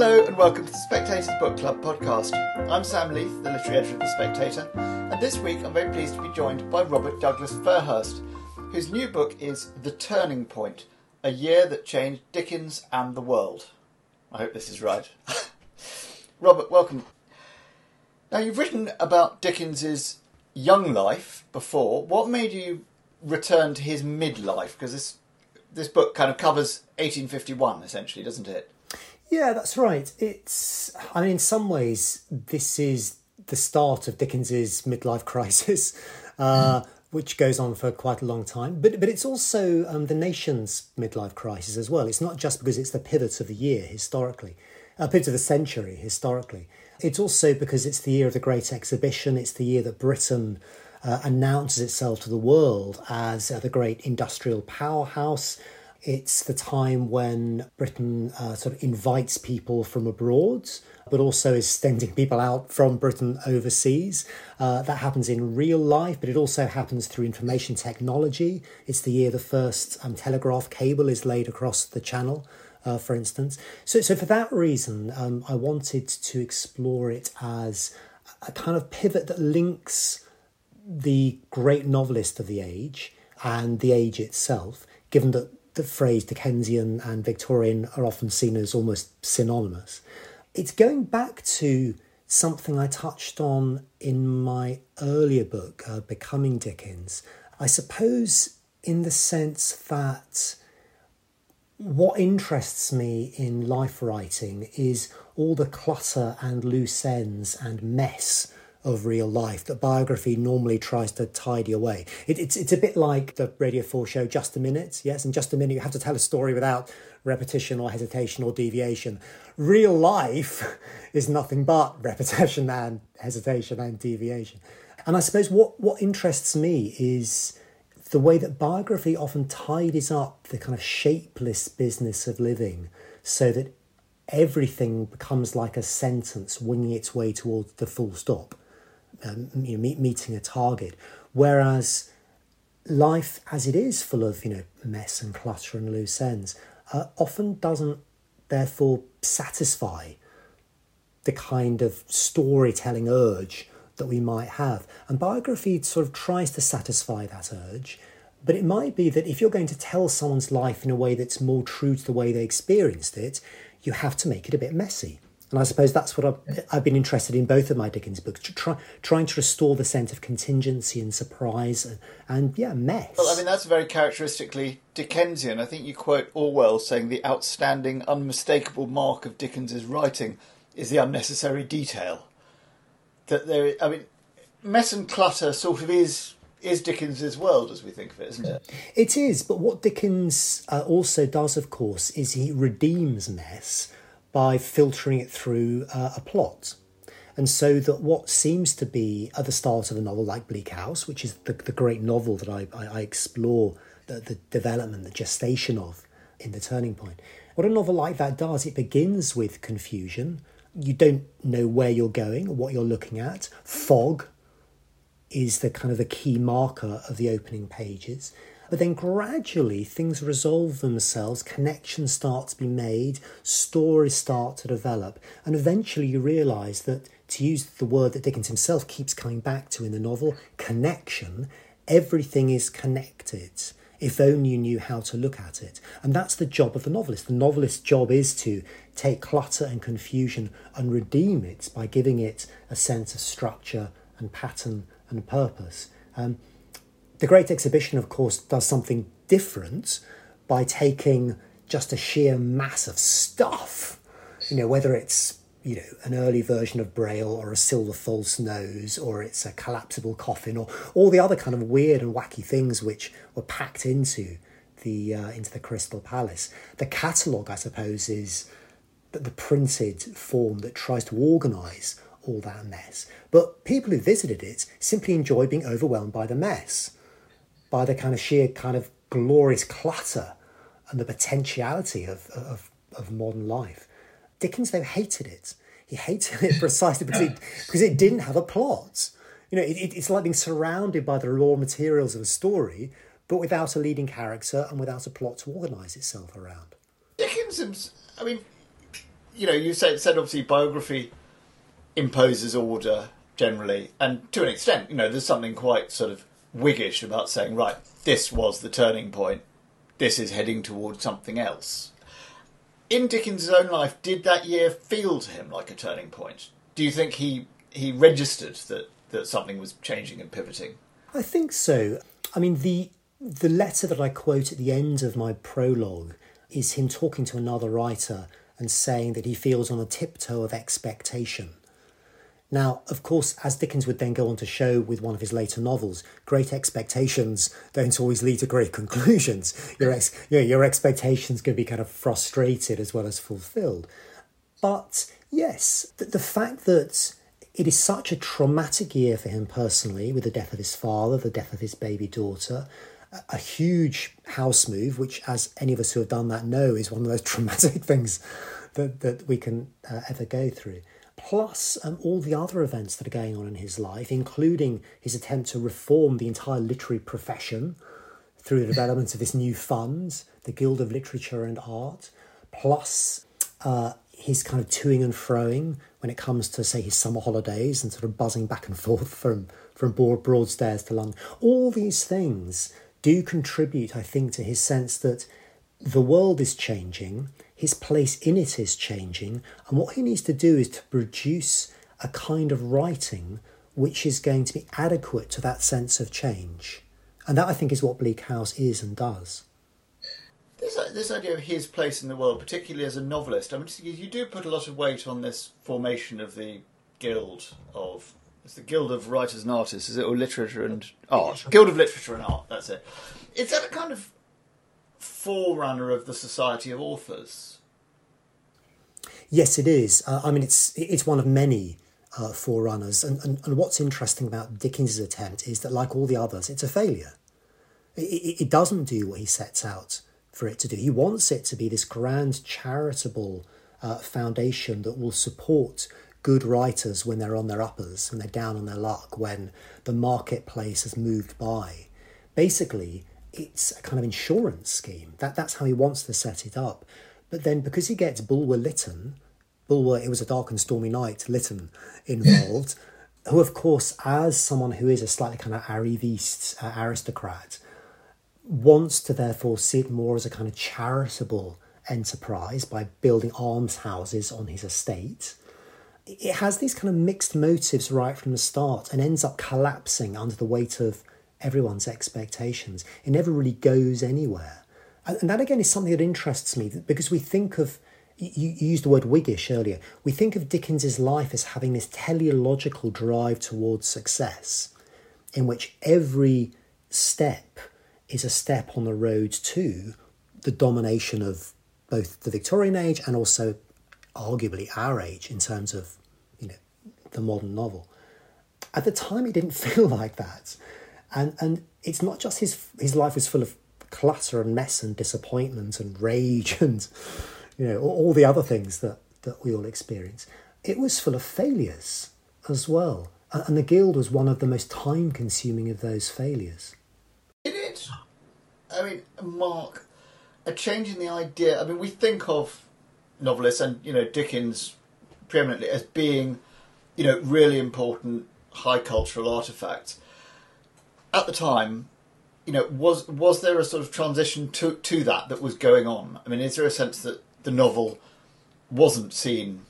Hello and welcome to the Spectator's Book Club podcast. I'm Sam Leith, the literary editor of The Spectator, and this week I'm very pleased to be joined by Robert Douglas Fairhurst, whose new book is The Turning Point A Year That Changed Dickens and the World. I hope this is right. Robert, welcome. Now, you've written about Dickens's young life before. What made you return to his midlife? Because this, this book kind of covers 1851, essentially, doesn't it? Yeah, that's right. It's, I mean, in some ways, this is the start of Dickens's midlife crisis, uh, which goes on for quite a long time. But but it's also um, the nation's midlife crisis as well. It's not just because it's the pivot of the year historically, a uh, pivot of the century historically. It's also because it's the year of the Great Exhibition. It's the year that Britain uh, announces itself to the world as uh, the great industrial powerhouse. It's the time when Britain uh, sort of invites people from abroad, but also is sending people out from Britain overseas. Uh, that happens in real life, but it also happens through information technology. It's the year the first um, telegraph cable is laid across the channel. Uh, for instance, so so for that reason, um, I wanted to explore it as a kind of pivot that links the great novelist of the age and the age itself, given that the phrase Dickensian and Victorian are often seen as almost synonymous. It's going back to something I touched on in my earlier book, uh, Becoming Dickens. I suppose, in the sense that what interests me in life writing is all the clutter and loose ends and mess of real life that biography normally tries to tidy away. It, it's it's a bit like the Radio 4 show Just a Minute, yes, in Just a Minute you have to tell a story without repetition or hesitation or deviation. Real life is nothing but repetition and hesitation and deviation. And I suppose what, what interests me is the way that biography often tidies up the kind of shapeless business of living so that everything becomes like a sentence winging its way towards the full stop um, you know, meet, meeting a target. Whereas life, as it is, full of you know mess and clutter and loose ends, uh, often doesn't therefore satisfy the kind of storytelling urge that we might have. And biography sort of tries to satisfy that urge. But it might be that if you're going to tell someone's life in a way that's more true to the way they experienced it, you have to make it a bit messy. And I suppose that's what I've, I've been interested in both of my Dickens books, to try, trying to restore the sense of contingency and surprise and, and, yeah, mess. Well, I mean, that's very characteristically Dickensian. I think you quote Orwell saying the outstanding, unmistakable mark of Dickens's writing is the unnecessary detail. That there, I mean, mess and clutter sort of is is Dickens's world as we think of it, isn't it? It is, but what Dickens uh, also does, of course, is he redeems mess by filtering it through uh, a plot. And so that what seems to be at the start of a novel like Bleak House, which is the, the great novel that I, I, I explore the, the development, the gestation of in The Turning Point, what a novel like that does, it begins with confusion. You don't know where you're going, or what you're looking at. Fog is the kind of the key marker of the opening pages. But then gradually things resolve themselves, connections start to be made, stories start to develop, and eventually you realise that, to use the word that Dickens himself keeps coming back to in the novel, connection, everything is connected. If only you knew how to look at it. And that's the job of the novelist. The novelist's job is to take clutter and confusion and redeem it by giving it a sense of structure and pattern and purpose. Um, the Great Exhibition, of course, does something different by taking just a sheer mass of stuff, you know, whether it's you know an early version of Braille or a silver false nose or it's a collapsible coffin or all the other kind of weird and wacky things which were packed into the uh, into the Crystal Palace. The catalogue, I suppose, is the, the printed form that tries to organise all that mess. But people who visited it simply enjoy being overwhelmed by the mess by the kind of sheer kind of glorious clutter and the potentiality of, of, of modern life. Dickens, though, hated it. He hated it precisely because it, because it didn't have a plot. You know, it, it's like being surrounded by the raw materials of a story, but without a leading character and without a plot to organise itself around. Dickens, I mean, you know, you said, said obviously biography imposes order generally, and to an extent, you know, there's something quite sort of Whiggish about saying, right, this was the turning point, this is heading towards something else. In Dickens' own life, did that year feel to him like a turning point? Do you think he he registered that, that something was changing and pivoting? I think so. I mean, the the letter that I quote at the end of my prologue is him talking to another writer and saying that he feels on the tiptoe of expectation. Now, of course, as Dickens would then go on to show with one of his later novels, great expectations don't always lead to great conclusions. Your, ex- you know, your expectations can be kind of frustrated as well as fulfilled. But yes, the, the fact that it is such a traumatic year for him personally, with the death of his father, the death of his baby daughter, a, huge house move, which, as any of us who have done that know, is one of those traumatic things that, that we can uh, ever go through plus um, all the other events that are going on in his life, including his attempt to reform the entire literary profession through the development of this new fund, the Guild of Literature and Art, plus uh, his kind of toing and froing when it comes to, say, his summer holidays and sort of buzzing back and forth from, from Broadstairs to London. All these things do contribute, I think, to his sense that the world is changing his place in it is changing, and what he needs to do is to produce a kind of writing which is going to be adequate to that sense of change. And that, I think, is what Bleak House is and does. This, uh, this idea of his place in the world, particularly as a novelist, I mean, you do put a lot of weight on this formation of the guild of it's the Guild of Writers and Artists, is it, or Literature and Art? Guild of Literature and Art. That's it. Is that a kind of forerunner of the Society of Authors. Yes, it is. Uh, I mean, it's it's one of many uh, forerunners, and, and and what's interesting about Dickens's attempt is that, like all the others, it's a failure. It, it, doesn't do what he sets out for it to do. He wants it to be this grand charitable uh, foundation that will support good writers when they're on their uppers and they're down on their luck when the marketplace has moved by. Basically, it's a kind of insurance scheme. That that's how he wants to set it up. But then because he gets Bulwer Lytton, Bulwer, it was a dark and stormy night, Lytton involved, who of course, as someone who is a slightly kind of uh, aristocrat, wants to therefore see it more as a kind of charitable enterprise by building almshouses on his estate. It has these kind of mixed motives right from the start and ends up collapsing under the weight of everyone's expectations. It never really goes anywhere. And that again is something that interests me because we think of, you, used the word Whiggish earlier, we think of Dickens's life as having this teleological drive towards success, in which every step is a step on the road to the domination of both the Victorian age and also arguably our age in terms of you know the modern novel. At the time, it didn't feel like that and and it's not just his his life is full of clutter and mess and disappointment and rage and you know all the other things that that we all experience. It was full of failures as well, and the guild was one of the most time consuming of those failures. Did it? I mean, Mark, a change in the idea. I mean, we think of novelists and you know Dickens preeminently as being you know really important high cultural artifacts at the time, you know, was was there a sort of transition to to that that was going on? I mean, is there a sense that the novel wasn't seen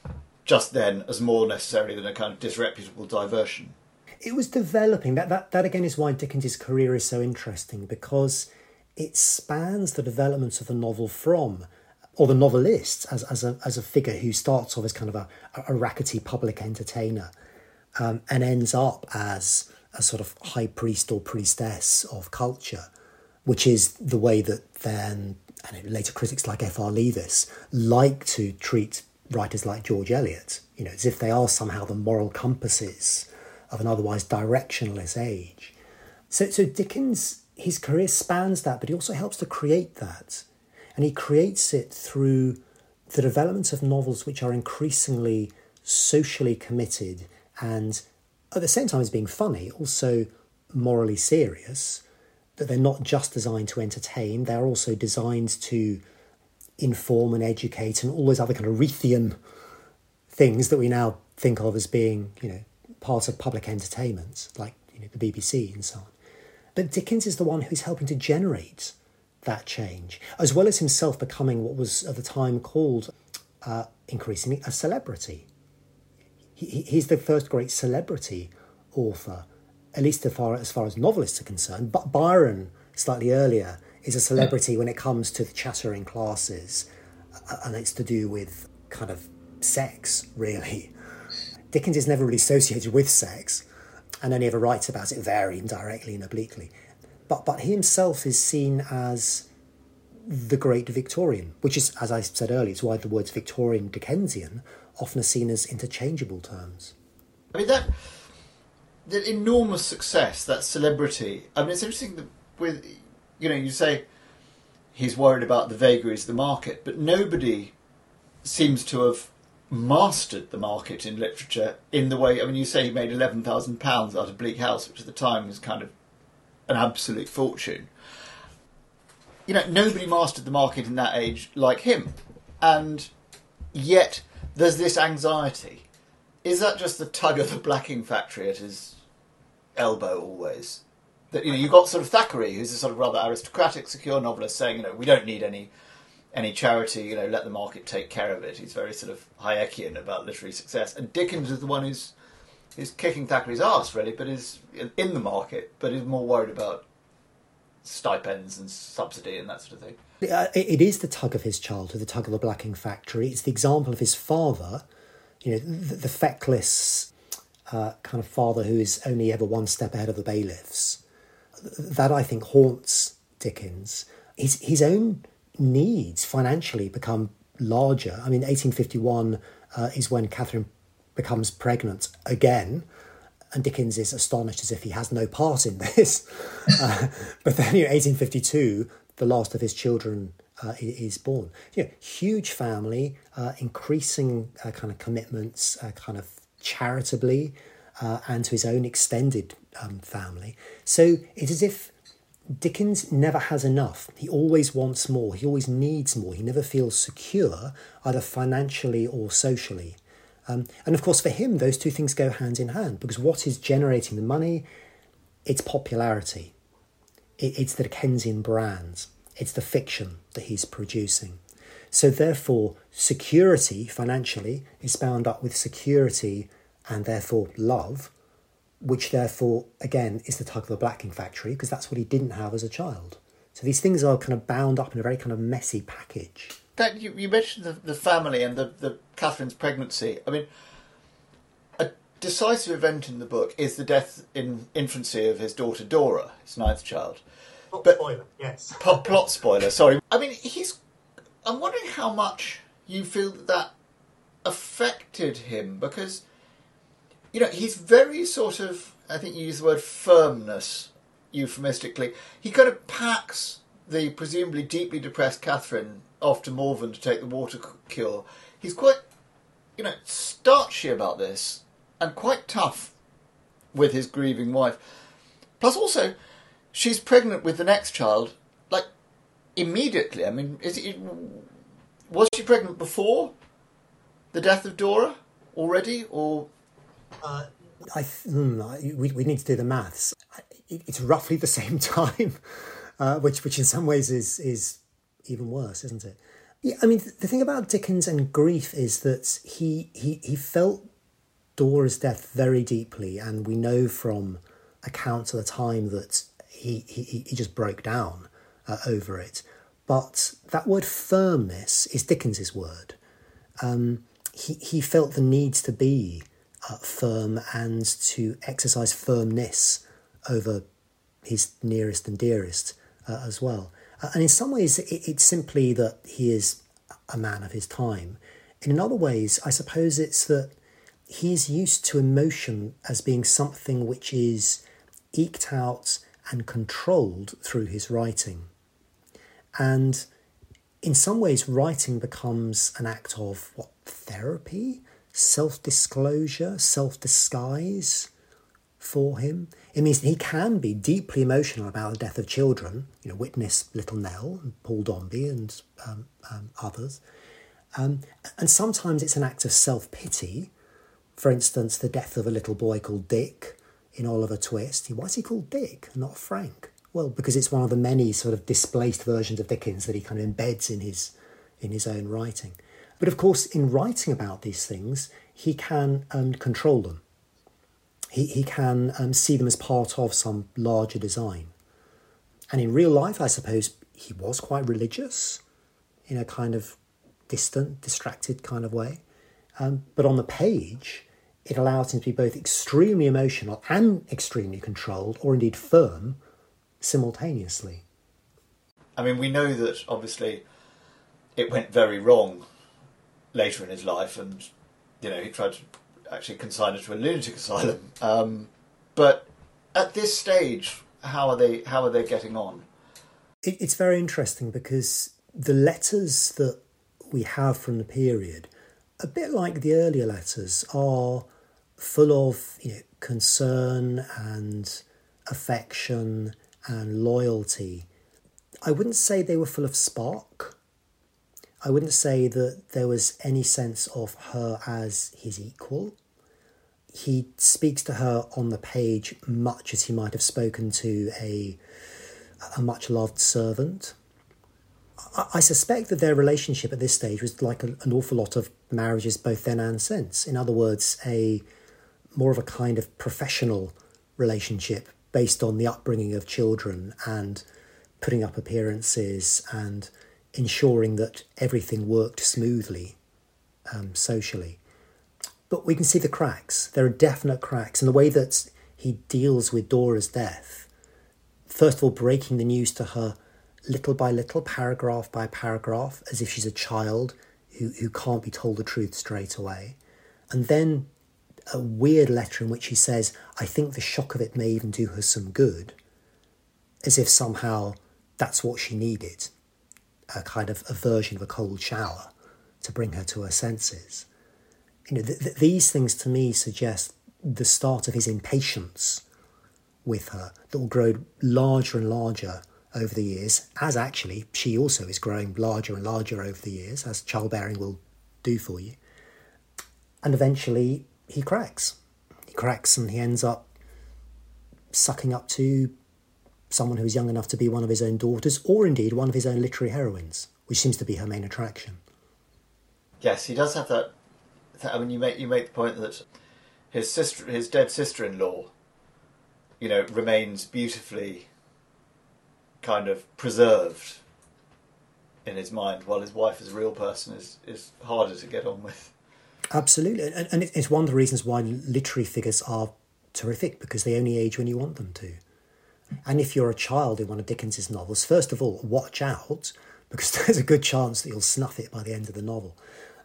just then as more necessary than a kind of disreputable diversion? It was developing. That that that again is why Dickens's career is so interesting because it spans the development of the novel from or the novelist as, as a as a figure who starts off as kind of a, a rackety public entertainer um, and ends up as a sort of high priest or priestess of culture, which is the way that then and later critics like F.R. Leavis like to treat writers like George Eliot, you know, as if they are somehow the moral compasses of an otherwise directionless age. So, so Dickens, his career spans that, but he also helps to create that. And he creates it through the development of novels which are increasingly socially committed and at the same time as being funny, also morally serious, that they're not just designed to entertain, they're also designed to inform and educate and all those other kind of Reithian things that we now think of as being, you know, part of public entertainment, like you know the BBC and so on. But Dickens is the one who's helping to generate that change, as well as himself becoming what was at the time called uh, increasingly a celebrity. He, he's the first great celebrity author, at least as far, as far as novelists are concerned. But Byron, slightly earlier, is a celebrity when it comes to the chattering classes, and it's to do with kind of sex, really. Dickens is never really associated with sex and only ever writes about it very indirectly and obliquely. But, but he himself is seen as the great Victorian, which is, as I said earlier, it's why the words Victorian Dickensian often are seen as interchangeable terms. I mean, that, that enormous success, that celebrity, I mean, it's interesting that with, you know, you say he's worried about the vagaries of the market, but nobody seems to have mastered the market in literature in the way. I mean, you say he made eleven thousand pounds out of Bleak House, which at the time was kind of an absolute fortune. You know, nobody mastered the market in that age like him, and yet there's this anxiety. Is that just the tug of the blacking factory at his elbow always? That you know, you've got sort of Thackeray, who's a sort of rather aristocratic, secure novelist, saying, you know, we don't need any any charity, you know, let the market take care of it. He's very sort of Hayekian about literary success. And Dickens is the one who's who's kicking Thackeray's ass, really, but is in the market, but is more worried about stipends and subsidy and that sort of thing. It is the tug of his childhood, the tug of the blacking factory. It's the example of his father, you know, the, the feckless uh, kind of father who is only ever one step ahead of the bailiffs. That I think haunts Dickens. His his own needs financially become larger. I mean, 1851 uh, is when Catherine becomes pregnant again, and Dickens is astonished as if he has no part in this. uh, but then, you know, 1852, the last of his children uh, is born. You know, huge family, uh, increasing uh, kind of commitments, uh, kind of charitably, and to his own extended um, family. So it's as if Dickens never has enough. He always wants more. He always needs more. He never feels secure, either financially or socially. Um, and of course, for him, those two things go hand in hand because what is generating the money? It's popularity. It, it's the Dickensian brand. It's the fiction that he's producing. So, therefore, security financially is bound up with security and therefore love which therefore, again, is the tug of the blacking factory, because that's what he didn't have as a child. So these things are kind of bound up in a very kind of messy package. That you, you mentioned the, the family and the, the Catherine's pregnancy. I mean, a decisive event in the book is the death in infancy of his daughter Dora, his ninth child. Plot but, spoiler, yes. plot, plot spoiler. Sorry. I mean, he's. I'm wondering how much you feel that that affected him because you know, he's very sort of, I think you use the word firmness euphemistically. He kind of packs the presumably deeply depressed Catherine off to Malvern to take the water cure. He's quite, you know, starchy about this and quite tough with his grieving wife. Plus, also, she's pregnant with the next child, like immediately. I mean, is it, was she pregnant before the death of Dora already, or uh, I hmm, we we need to do the maths. It's roughly the same time, uh, which which in some ways is is even worse, isn't it? Yeah, I mean the thing about Dickens and grief is that he he he felt Dora's death very deeply, and we know from accounts of the time that he he he just broke down uh, over it. But that word firmness is Dickens's word. Um, he he felt the need to be uh, firm and to exercise firmness over his nearest and dearest uh, as well. Uh, and in some ways, it, it's simply that he is a man of his time. And in other ways, I suppose it's that he's used to emotion as being something which is eked out and controlled through his writing. And in some ways, writing becomes an act of what therapy self disclosure, self disguise for him. It means that he can be deeply emotional about the death of children, you know, witness Little Nell and Paul Dombey and um, um, others. Um, and sometimes it's an act of self pity. For instance, the death of a little boy called Dick in Oliver Twist. Why is he called Dick, not Frank? Well, because it's one of the many sort of displaced versions of Dickens that he kind of embeds in his in his own writing. But of course, in writing about these things, he can um, control them. He, he can um, see them as part of some larger design. And in real life, I suppose he was quite religious in a kind of distant, distracted kind of way. Um, but on the page, it allows him to be both extremely emotional and extremely controlled, or indeed firm, simultaneously. I mean, we know that obviously it went very wrong later in his life, and you know he tried to actually consign her to a lunatic asylum. Um, but at this stage, how are they? How are they getting on? It's very interesting because the letters that we have from the period, a bit like the earlier letters, are full of you know, concern and affection and loyalty. I wouldn't say they were full of spark. I wouldn't say that there was any sense of her as his equal. He speaks to her on the page much as he might have spoken to a, a much loved servant. I suspect that their relationship at this stage was like an awful lot of marriages both then and since. In other words, a more of a kind of professional relationship based on the upbringing of children and putting up appearances and ensuring that everything worked smoothly um, socially. But we can see the cracks. There are definite cracks in the way that he deals with Dora's death. First of all, breaking the news to her little by little, paragraph by paragraph, as if she's a child who, who can't be told the truth straight away. And then a weird letter in which he says, I think the shock of it may even do her some good, as if somehow that's what she needed a kind of a version of a cold shower to bring her to her senses. You know, th- th- these things to me suggest the start of his impatience with her that will grow larger and larger over the years, as actually she also is growing larger and larger over the years, as childbearing will do for you. And eventually he cracks. He cracks and he ends up sucking up to someone who's young enough to be one of his own daughters, or indeed one of his own literary heroines, which seems to be her main attraction. Yes, he does have that. I mean, you make you make the point that his sister, his dead sister-in-law, you know, remains beautifully kind of preserved in his mind, while his wife as a real person is is harder to get on with. Absolutely, and, and it's one of the reasons why literary figures are terrific because they only age when you want them to. And if you're a child in one of Dickens's novels, first of all, watch out because there's a good chance that you'll snuff it by the end of the novel.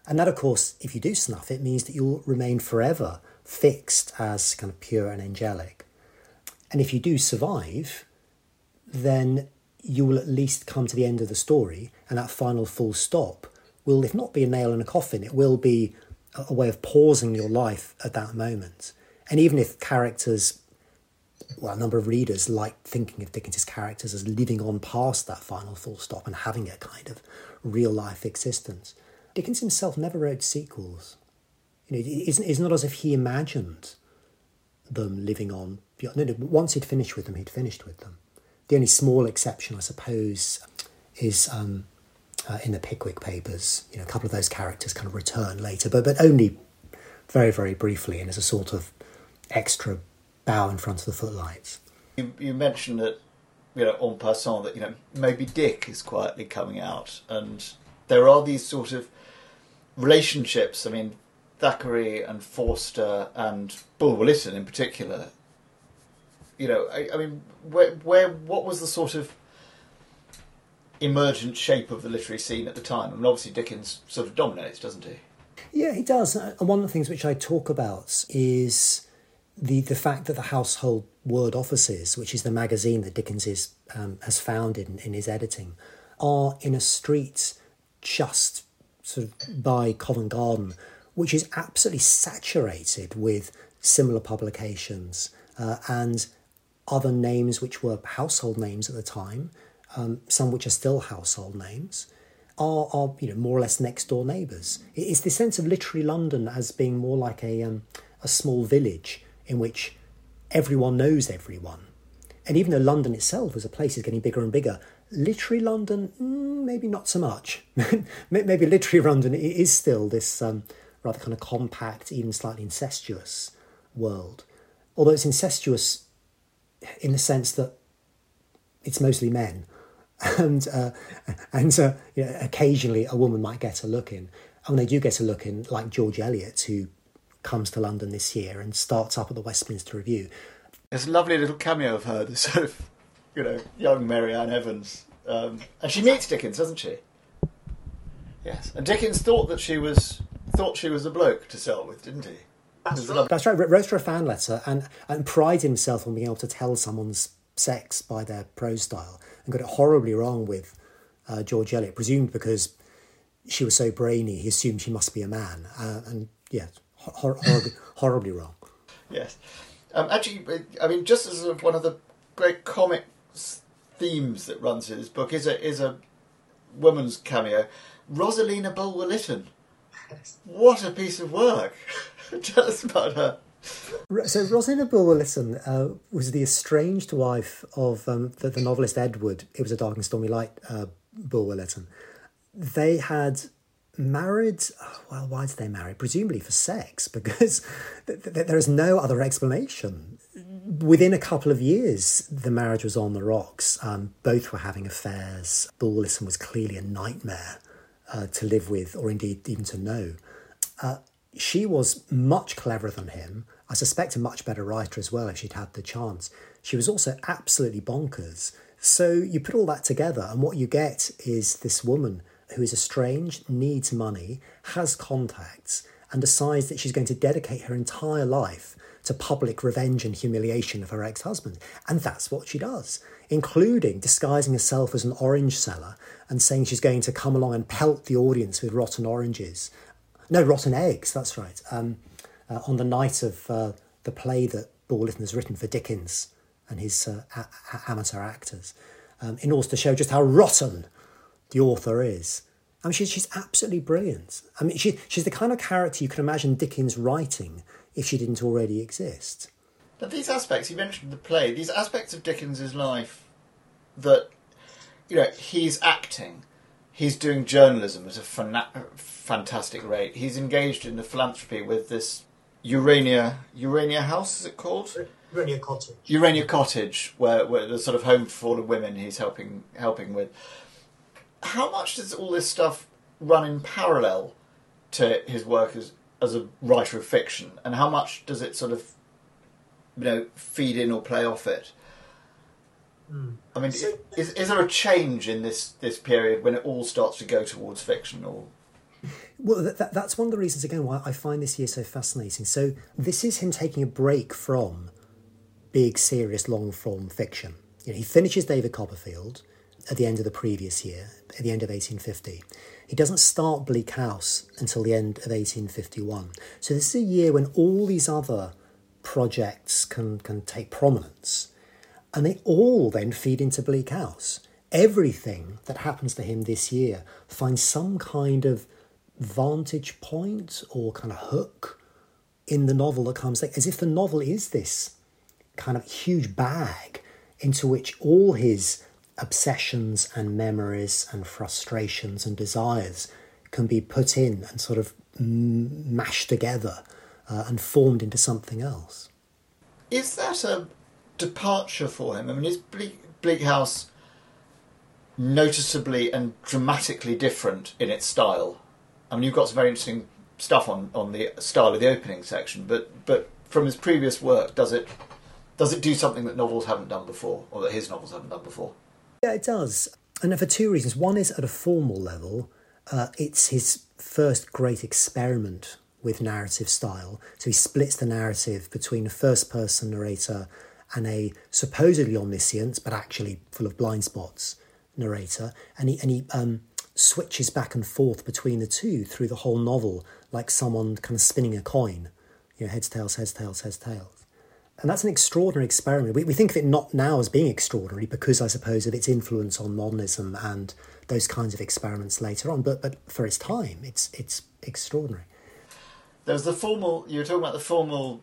And that, of course, if you do snuff it, means that you'll remain forever fixed as kind of pure and angelic. And if you do survive, then you will at least come to the end of the story, and that final full stop will, if not be a nail in a coffin, it will be a way of pausing your life at that moment. And even if characters, well, a number of readers like thinking of Dickens's characters as living on past that final full stop and having a kind of real life existence, Dickens himself never wrote sequels. You know, it's, it's not as if he imagined them living on. No, no, once he'd finished with them, he'd finished with them. The only small exception, I suppose, is um, uh, in the Pickwick papers. You know, a couple of those characters kind of return later, but but only very very briefly, and as a sort of extra bow in front of the footlights. You, you mentioned that you know en passant that you know maybe Dick is quietly coming out, and there are these sort of relationships. I mean, Thackeray and Forster and Bulwer Lytton in particular. You know, I, I mean, where, where, what was the sort of emergent shape of the literary scene at the time. I mean, obviously Dickens sort of dominates, doesn't he? Yeah, he does. And one of the things which I talk about is the the fact that the Household Word offices, which is the magazine that Dickens is, um, has founded in, in his editing, are in a street just sort of by Covent Garden, which is absolutely saturated with similar publications uh, and other names which were household names at the time um, some which are still household names. are, are you know more or less next door neighbours. It's the sense of literary London as being more like a um, a small village in which everyone knows everyone. And even though London itself as a place is getting bigger and bigger, literary London, mm, maybe not so much. maybe literary London is still this um, rather kind of compact, even slightly incestuous world. Although it's incestuous in the sense that it's mostly men. And uh, and uh, you know, occasionally a woman might get a look in. And they do get a look in, like George Eliot, who comes to London this year and starts up at the Westminster Review. There's a lovely little cameo of her, sort of, you know, young Mary Ann Evans. Um, and she meets Dickens, doesn't she? Yes. And Dickens thought that she was thought she was a bloke to sell with, didn't he? That's right. That's right. Wrote her a fan letter and, and prided himself on being able to tell someone's sex by their prose style and got it horribly wrong with uh, George Eliot, presumed because she was so brainy, he assumed she must be a man. Uh, and yeah, hor- horribly, horribly wrong. Yes. Um, actually, I mean, just as one of the great comic themes that runs through this book is a is a woman's cameo, Rosalina Bulwer Lytton. What a piece of work! Tell us about her. So Rosalina Bulwer Lytton uh, was the estranged wife of um, the, the, novelist Edward. It was a dark and stormy light. Uh, Bulwer Lytton. They had married. Well, why did they marry? Presumably for sex, because th- th- there is no other explanation. Within a couple of years, the marriage was on the rocks. Um, both were having affairs. Bulwer Lytton was clearly a nightmare uh, to live with, or indeed even to know. Uh, she was much cleverer than him. I suspect a much better writer as well if she'd had the chance. She was also absolutely bonkers. So you put all that together, and what you get is this woman who is estranged, needs money, has contacts, and decides that she's going to dedicate her entire life to public revenge and humiliation of her ex husband. And that's what she does, including disguising herself as an orange seller and saying she's going to come along and pelt the audience with rotten oranges no, Rotten Eggs, that's right. Um, uh, on the night of uh, the play that Bulwer has written for Dickens and his uh, a- amateur actors, um, in order to show just how rotten the author is. I mean, she's, she's absolutely brilliant. I mean, she, she's the kind of character you can imagine Dickens writing if she didn't already exist. But these aspects, you mentioned the play, these aspects of Dickens's life that, you know, he's acting he's doing journalism at a fana- fantastic rate. He's engaged in the philanthropy with this Urania Urania House, is it called? Urania Cottage. Urania Cottage, where, where the sort of home for fallen women he's helping helping with. How much does all this stuff run in parallel to his work as as a writer of fiction, and how much does it sort of you know feed in or play off it? Mm. I mean, so, is, is there a change in this, this period when it all starts to go towards fiction or? Well, that, that's one of the reasons, again, why I find this year so fascinating. So, this is him taking a break from big, serious, long form fiction. You know, he finishes David Copperfield at the end of the previous year, at the end of 1850. He doesn't start Bleak House until the end of 1851. So, this is a year when all these other projects can, can take prominence and they all then feed into Bleak House. Everything that happens to him this year finds some kind of vantage point or kind of hook in the novel that comes as if the novel is this kind of huge bag into which all his obsessions and memories and frustrations and desires can be put in and sort of mashed together uh, and formed into something else. Is that a departure for him. I mean, is Bleak, Bleak House noticeably and dramatically different in its style? I mean, you've got some very interesting stuff on, on the style of the opening section, but but from his previous work, does it does it do something that novels haven't done before, or that his novels haven't done before? Yeah, it does, and for two reasons. One is at a formal level, uh, it's his first great experiment with narrative style. So he splits the narrative between a first person narrator and a supposedly omniscient but actually full of blind spots narrator, and he and he um, switches back and forth between the two through the whole novel, like someone kind of spinning a coin, you know, heads tails, heads tails, heads tails. And that's an extraordinary experiment. We, we think of it not now as being extraordinary because, I suppose, of its influence on modernism and those kinds of experiments later on. But but for its time, it's it's extraordinary. There's the formal. You were talking about the formal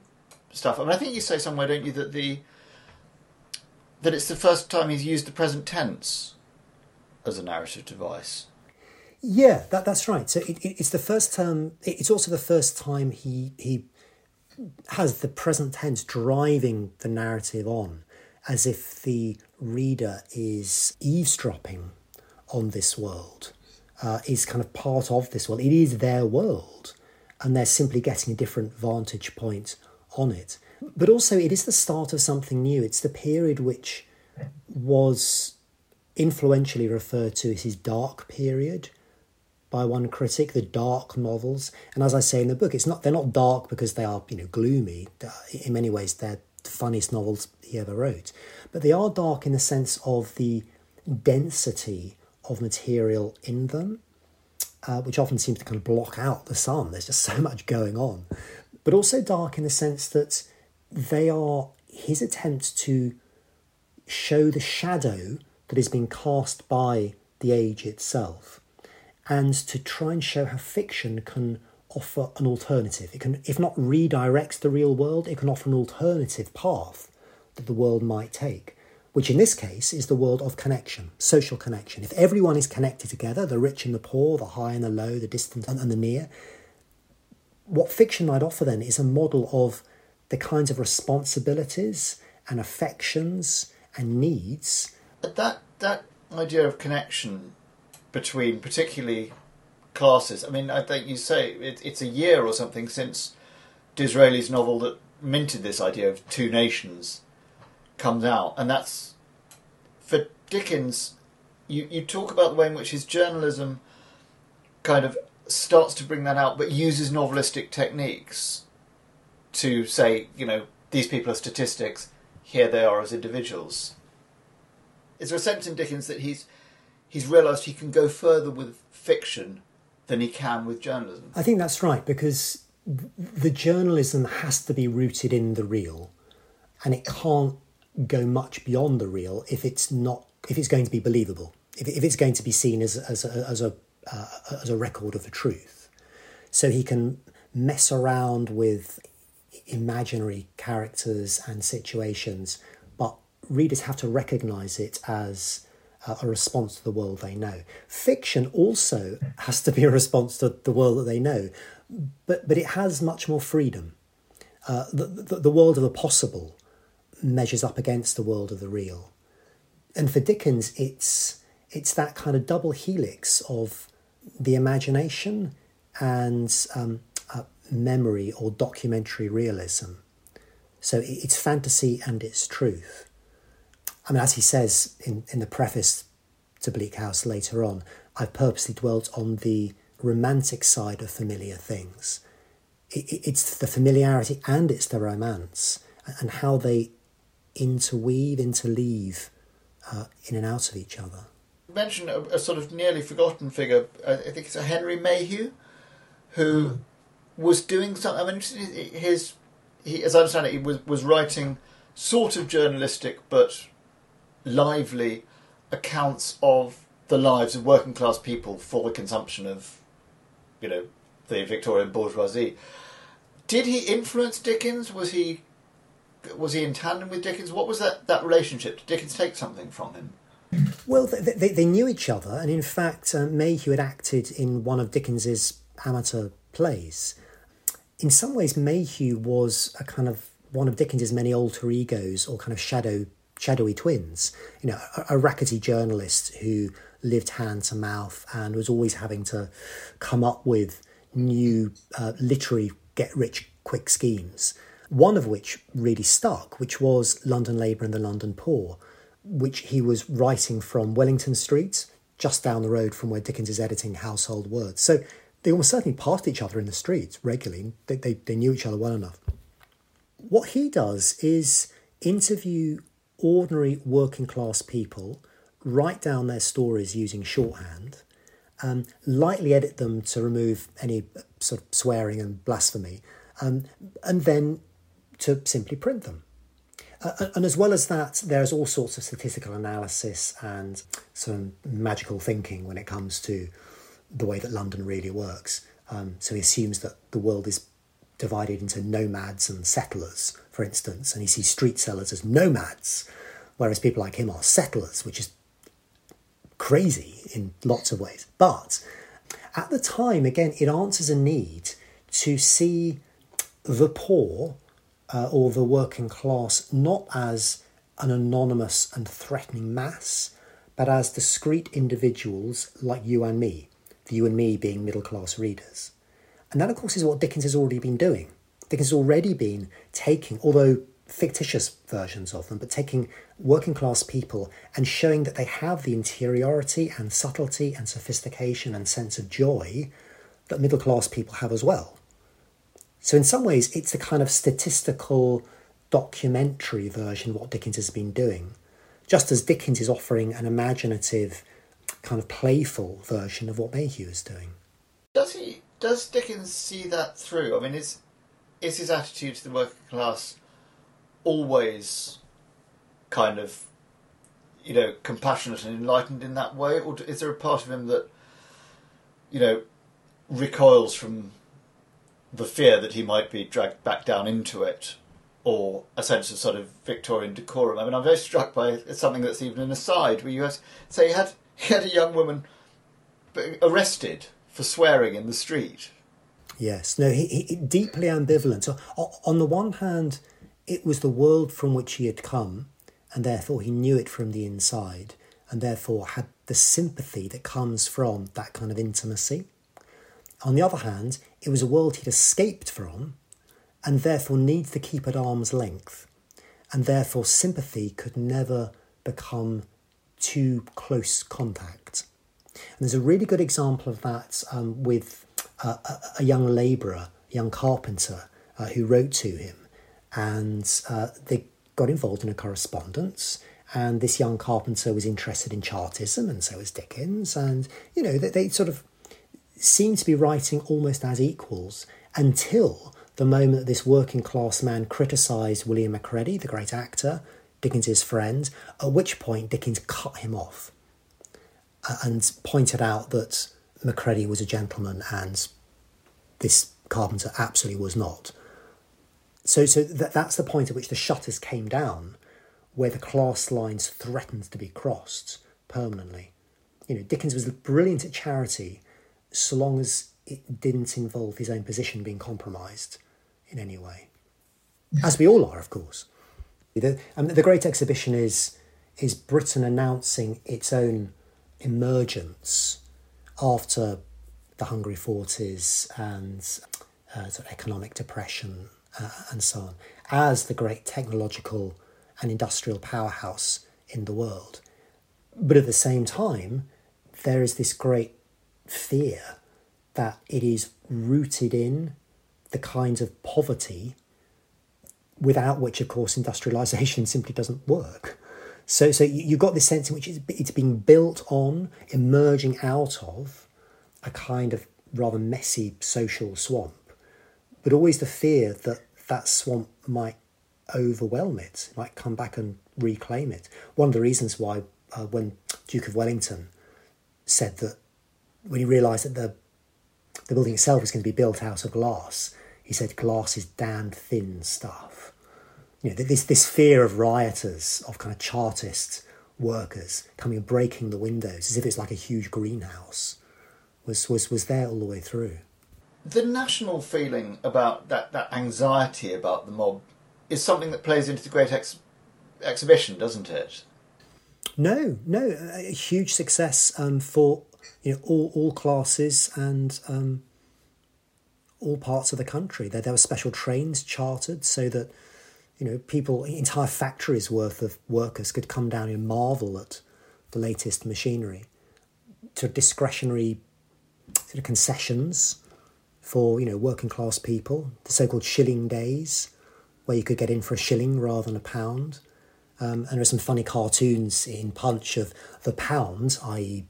stuff. I mean, I think you say somewhere, don't you, that the that it's the first time he's used the present tense as a narrative device. Yeah, that, that's right. So it, it, it's the first time. It's also the first time he he has the present tense driving the narrative on, as if the reader is eavesdropping on this world, uh, is kind of part of this world. It is their world, and they're simply getting a different vantage point on it. But also, it is the start of something new. It's the period which was influentially referred to as his dark period by one critic, the dark novels. And as I say in the book, it's not they're not dark because they are you know gloomy. In many ways, they're the funniest novels he ever wrote, but they are dark in the sense of the density of material in them, uh, which often seems to kind of block out the sun. There's just so much going on, but also dark in the sense that they are his attempt to show the shadow that is being cast by the age itself and to try and show how fiction can offer an alternative. It can, if not redirect the real world, it can offer an alternative path that the world might take, which in this case is the world of connection, social connection. If everyone is connected together, the rich and the poor, the high and the low, the distant and the near, what fiction might offer then is a model of the kinds of responsibilities and affections and needs. That that idea of connection between particularly classes. I mean, I think you say it, it's a year or something since Disraeli's novel that minted this idea of two nations comes out, and that's for Dickens. You you talk about the way in which his journalism kind of starts to bring that out, but uses novelistic techniques to say, you know, these people are statistics. Here they are as individuals. Is there a sense in Dickens that he's he's realised he can go further with fiction than he can with journalism. I think that's right because the journalism has to be rooted in the real, and it can't go much beyond the real if it's not if it's going to be believable. If, if it's going to be seen as as a, as a uh, as a record of the truth, so he can mess around with imaginary characters and situations, but readers have to recognise it as uh, a response to the world they know. Fiction also has to be a response to the world that they know, but but it has much more freedom. Uh, the, the, the world of the possible measures up against the world of the real, and for Dickens, it's it's that kind of double helix of the imagination and um, uh, memory or documentary realism. So it's fantasy and it's truth. I mean, as he says in, in the preface to Bleak House later on, I've purposely dwelt on the romantic side of familiar things. It, it's the familiarity and it's the romance and how they interweave, interleave uh, in and out of each other. You mentioned a, a, sort of nearly forgotten figure, I think it's a Henry Mayhew, who mm. was doing something. I mean, his, he, as I understand it, he was, was writing sort of journalistic but lively accounts of the lives of working class people for the consumption of, you know, the Victorian bourgeoisie. Did he influence Dickens? Was he was he in tandem with Dickens? What was that, that relationship? Did Dickens take something from him? Well, they, they, they knew each other, and in fact, uh, Mayhew had acted in one of Dickens's amateur plays. In some ways, Mayhew was a kind of one of Dickens's many alter egos or kind of shadow shadowy twins. You know, a, a rackety journalist who lived hand to mouth and was always having to come up with new uh, literary get rich quick schemes. One of which really stuck, which was London Labour and the London Poor, which he was writing from Wellington Street, just down the road from where Dickens is editing Household Words. So they almost certainly passed each other in the streets regularly. They, they, they knew each other well enough. What he does is interview ordinary working class people write down their stories using shorthand, um, lightly edit them to remove any sort of swearing and blasphemy, um, and then to simply print them. Uh, and as well as that, there's all sorts of statistical analysis and some magical thinking when it comes to the way that London really works. Um, so he assumes that the world is divided into nomads and settlers, for instance, and he sees street sellers as nomads, whereas people like him are settlers, which is crazy in lots of ways. But at the time, again, it answers a need to see the poor uh, or the working class not as an anonymous and threatening mass, but as discrete individuals like you and me, the you and me being middle class readers. And that, of course, is what Dickens has already been doing. Dickens has already been taking, although fictitious versions of them, but taking working class people and showing that they have the interiority and subtlety and sophistication and sense of joy that middle class people have as well. So, in some ways, it's a kind of statistical documentary version of what Dickens has been doing, just as Dickens is offering an imaginative, kind of playful version of what Mayhew is doing. Does he? Does Dickens see that through? I mean, is is his attitude to the working class always kind of, you know, compassionate and enlightened in that way, or is there a part of him that, you know, recoils from the fear that he might be dragged back down into it, or a sense of sort of Victorian decorum. I mean, I'm very struck by something that's even an aside, where you have, say, he had, he had a young woman arrested for swearing in the street. Yes, no, he, he deeply ambivalent. So, on the one hand, it was the world from which he had come, and therefore he knew it from the inside, and therefore had the sympathy that comes from that kind of intimacy. On the other hand, it was a world he'd escaped from and therefore needs to keep at arm's length. And therefore, sympathy could never become too close contact. And there's a really good example of that um, with a, young labourer, young carpenter, uh, who wrote to him. And uh, they got involved in a correspondence. And this young carpenter was interested in Chartism, and so was Dickens. And, you know, they, they sort of seem to be writing almost as equals until the moment that this working class man criticised William Macready, the great actor, Dickens's friend, at which point Dickens cut him off uh, and pointed out that Macready was a gentleman and this Carpenter absolutely was not. So, so that, that's the point at which the shutters came down, where the class lines threatened to be crossed permanently. You know, Dickens was brilliant at charity, so long as it didn't involve his own position being compromised in any way, as we all are, of course. The, mean, the Great Exhibition is is Britain announcing its own emergence after the Hungry Forties and uh, sort of economic depression uh, and so on, as the great technological and industrial powerhouse in the world. But at the same time, there is this great fear that it is rooted in the kinds of poverty without which, of course, industrialization simply doesn't work. So, so you've got this sense in which it's, it's being built on, emerging out of a kind of rather messy social swamp, but always the fear that that swamp might overwhelm it, might come back and reclaim it. One of the reasons why, uh, when Duke of Wellington said that when he realised that the the building itself was going to be built out of glass, he said glass is damned thin stuff. You know, this this fear of rioters, of kind of chartist workers coming and breaking the windows as if it's like a huge greenhouse, was was was there all the way through. The national feeling about that that anxiety about the mob is something that plays into the great ex- exhibition, doesn't it? No, no, a huge success um, for you know all all classes and um, all parts of the country. There there were special trains chartered so that you know people entire factories worth of workers could come down and marvel at the latest machinery. To discretionary sort of concessions for you know working class people, the so-called shilling days, where you could get in for a shilling rather than a pound. Um, and there are some funny cartoons in Punch of the pound, i.e.,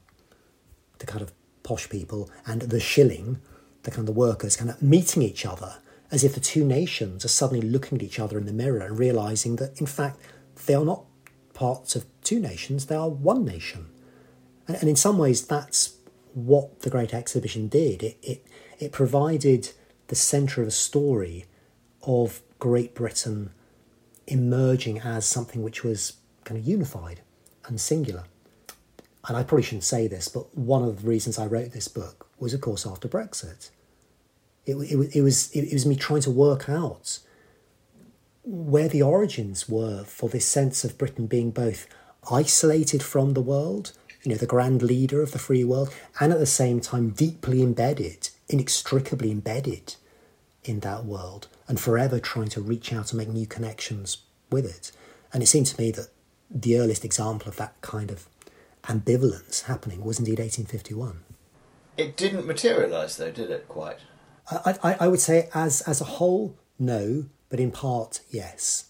the kind of posh people, and the shilling, the kind of the workers, kind of meeting each other as if the two nations are suddenly looking at each other in the mirror and realizing that, in fact, they are not parts of two nations, they are one nation. And, and in some ways, that's what the Great Exhibition did. It, it, it provided the centre of a story of Great Britain emerging as something which was kind of unified and singular. And I probably shouldn't say this, but one of the reasons I wrote this book was, of course, after Brexit. It, it, it, was, it, it was me trying to work out where the origins were for this sense of Britain being both isolated from the world, you know, the grand leader of the free world, and at the same time deeply embedded, inextricably embedded in that world, and forever trying to reach out and make new connections with it. And it seemed to me that the earliest example of that kind of ambivalence happening was indeed 1851. It didn't materialise, though, did it? Quite. I, I, I would say, as as a whole, no, but in part, yes.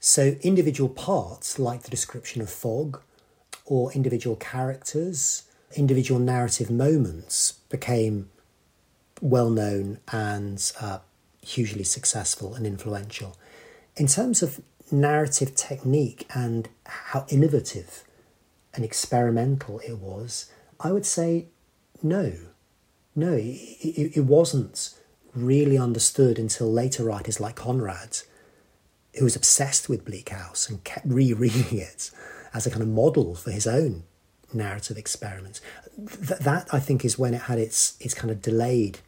So individual parts, like the description of fog, or individual characters, individual narrative moments, became well known and uh, hugely successful and influential. In terms of narrative technique and how innovative and experimental it was, I would say no. No, it, it, wasn't really understood until later writers like Conrad, who was obsessed with Bleak House and kept rereading it as a kind of model for his own narrative experiments. Th- that, I think, is when it had its, its kind of delayed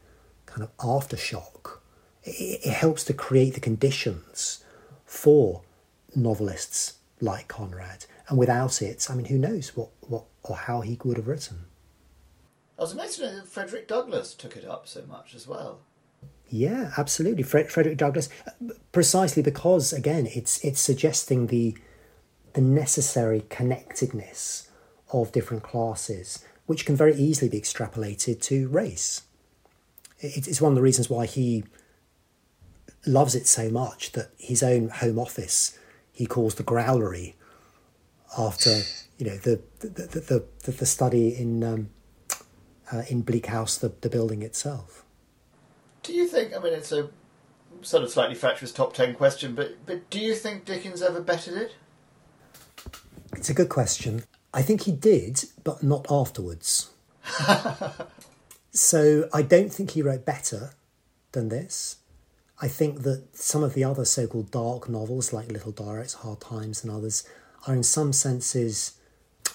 kind of aftershock. It, it helps to create the conditions for novelists like Conrad. And without it, I mean, who knows what, what or how he would have written. I was amazed that Frederick Douglass took it up so much as well. Yeah, absolutely, Fred, Frederick Douglass, precisely because again, it's it's suggesting the the necessary connectedness of different classes, which can very easily be extrapolated to race. It's one of the reasons why he loves it so much that his own home office he calls the growlery after you know the the the, the, the study in um, uh, in Bleak House, the, the building itself. Do you think? I mean, it's a sort of slightly fatuous top ten question, but but do you think Dickens ever bettered it? It's a good question. I think he did, but not afterwards. so I don't think he wrote better than this. I think that some of the other so called dark novels, like Little Dorrit, Hard Times, and others, are in some senses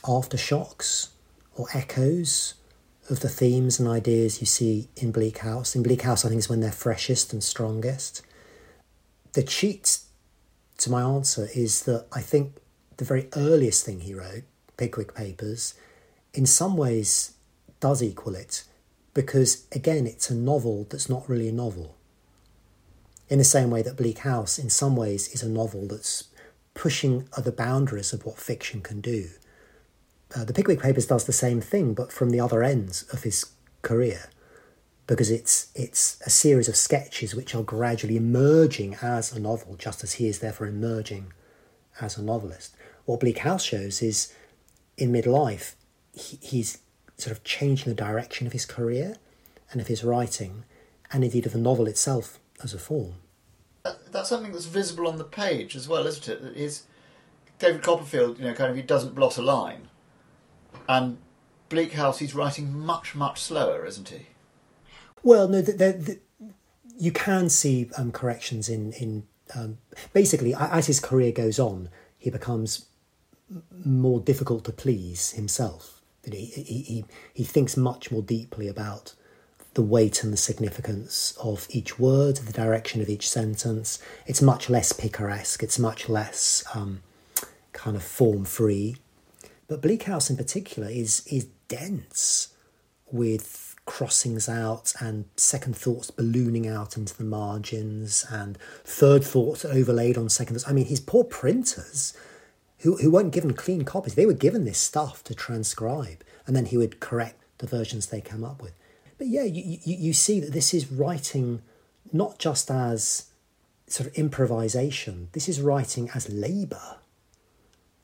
aftershocks or echoes of the themes and ideas you see in Bleak House. In Bleak House, I think is when they're freshest and strongest. The cheat to my answer is that I think the very earliest thing he wrote, Pickwick Papers, in some ways does equal it because, again, it's a novel that's not really a novel in the same way that Bleak House, in some ways, is a novel that's pushing the boundaries of what fiction can do. Uh, the Pickwick Papers does the same thing, but from the other ends of his career, because it's it's a series of sketches which are gradually emerging as a novel, just as he is therefore emerging as a novelist. What Bleak House shows is, in midlife, he, he's sort of changing the direction of his career and of his writing, and indeed of the novel itself as a form. That's something that's visible on the page as well, isn't it? That is David Copperfield, you know, kind of he doesn't blot a line, and Bleak House he's writing much much slower, isn't he? Well, no, the, the, the, you can see um, corrections in in um, basically as his career goes on, he becomes more difficult to please himself. He, he, he, thinks much more deeply about the weight and the significance of each word, the direction of each sentence. It's much less picaresque, it's much less um, kind of form free. But Bleak House in particular is, is dense with crossings out and second thoughts ballooning out into the margins and third thoughts overlaid on second thoughts. I mean, his poor printers who, who weren't given clean copies, they were given this stuff to transcribe and then he would correct the versions they come up with. But yeah, you, you, you see that this is writing not just as sort of improvisation, this is writing as labour.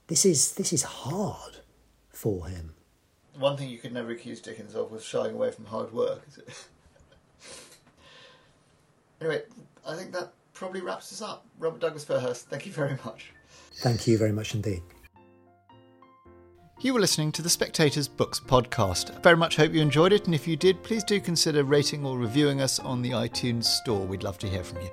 This is, this is hard for him. One thing you could never accuse Dickens of was shying away from hard work, is it? anyway, I think that probably wraps us up. Robert Douglas Fairhurst, thank you very much. Thank you very much indeed. You were listening to the Spectator's Books podcast. I very much hope you enjoyed it, and if you did, please do consider rating or reviewing us on the iTunes store. We'd love to hear from you.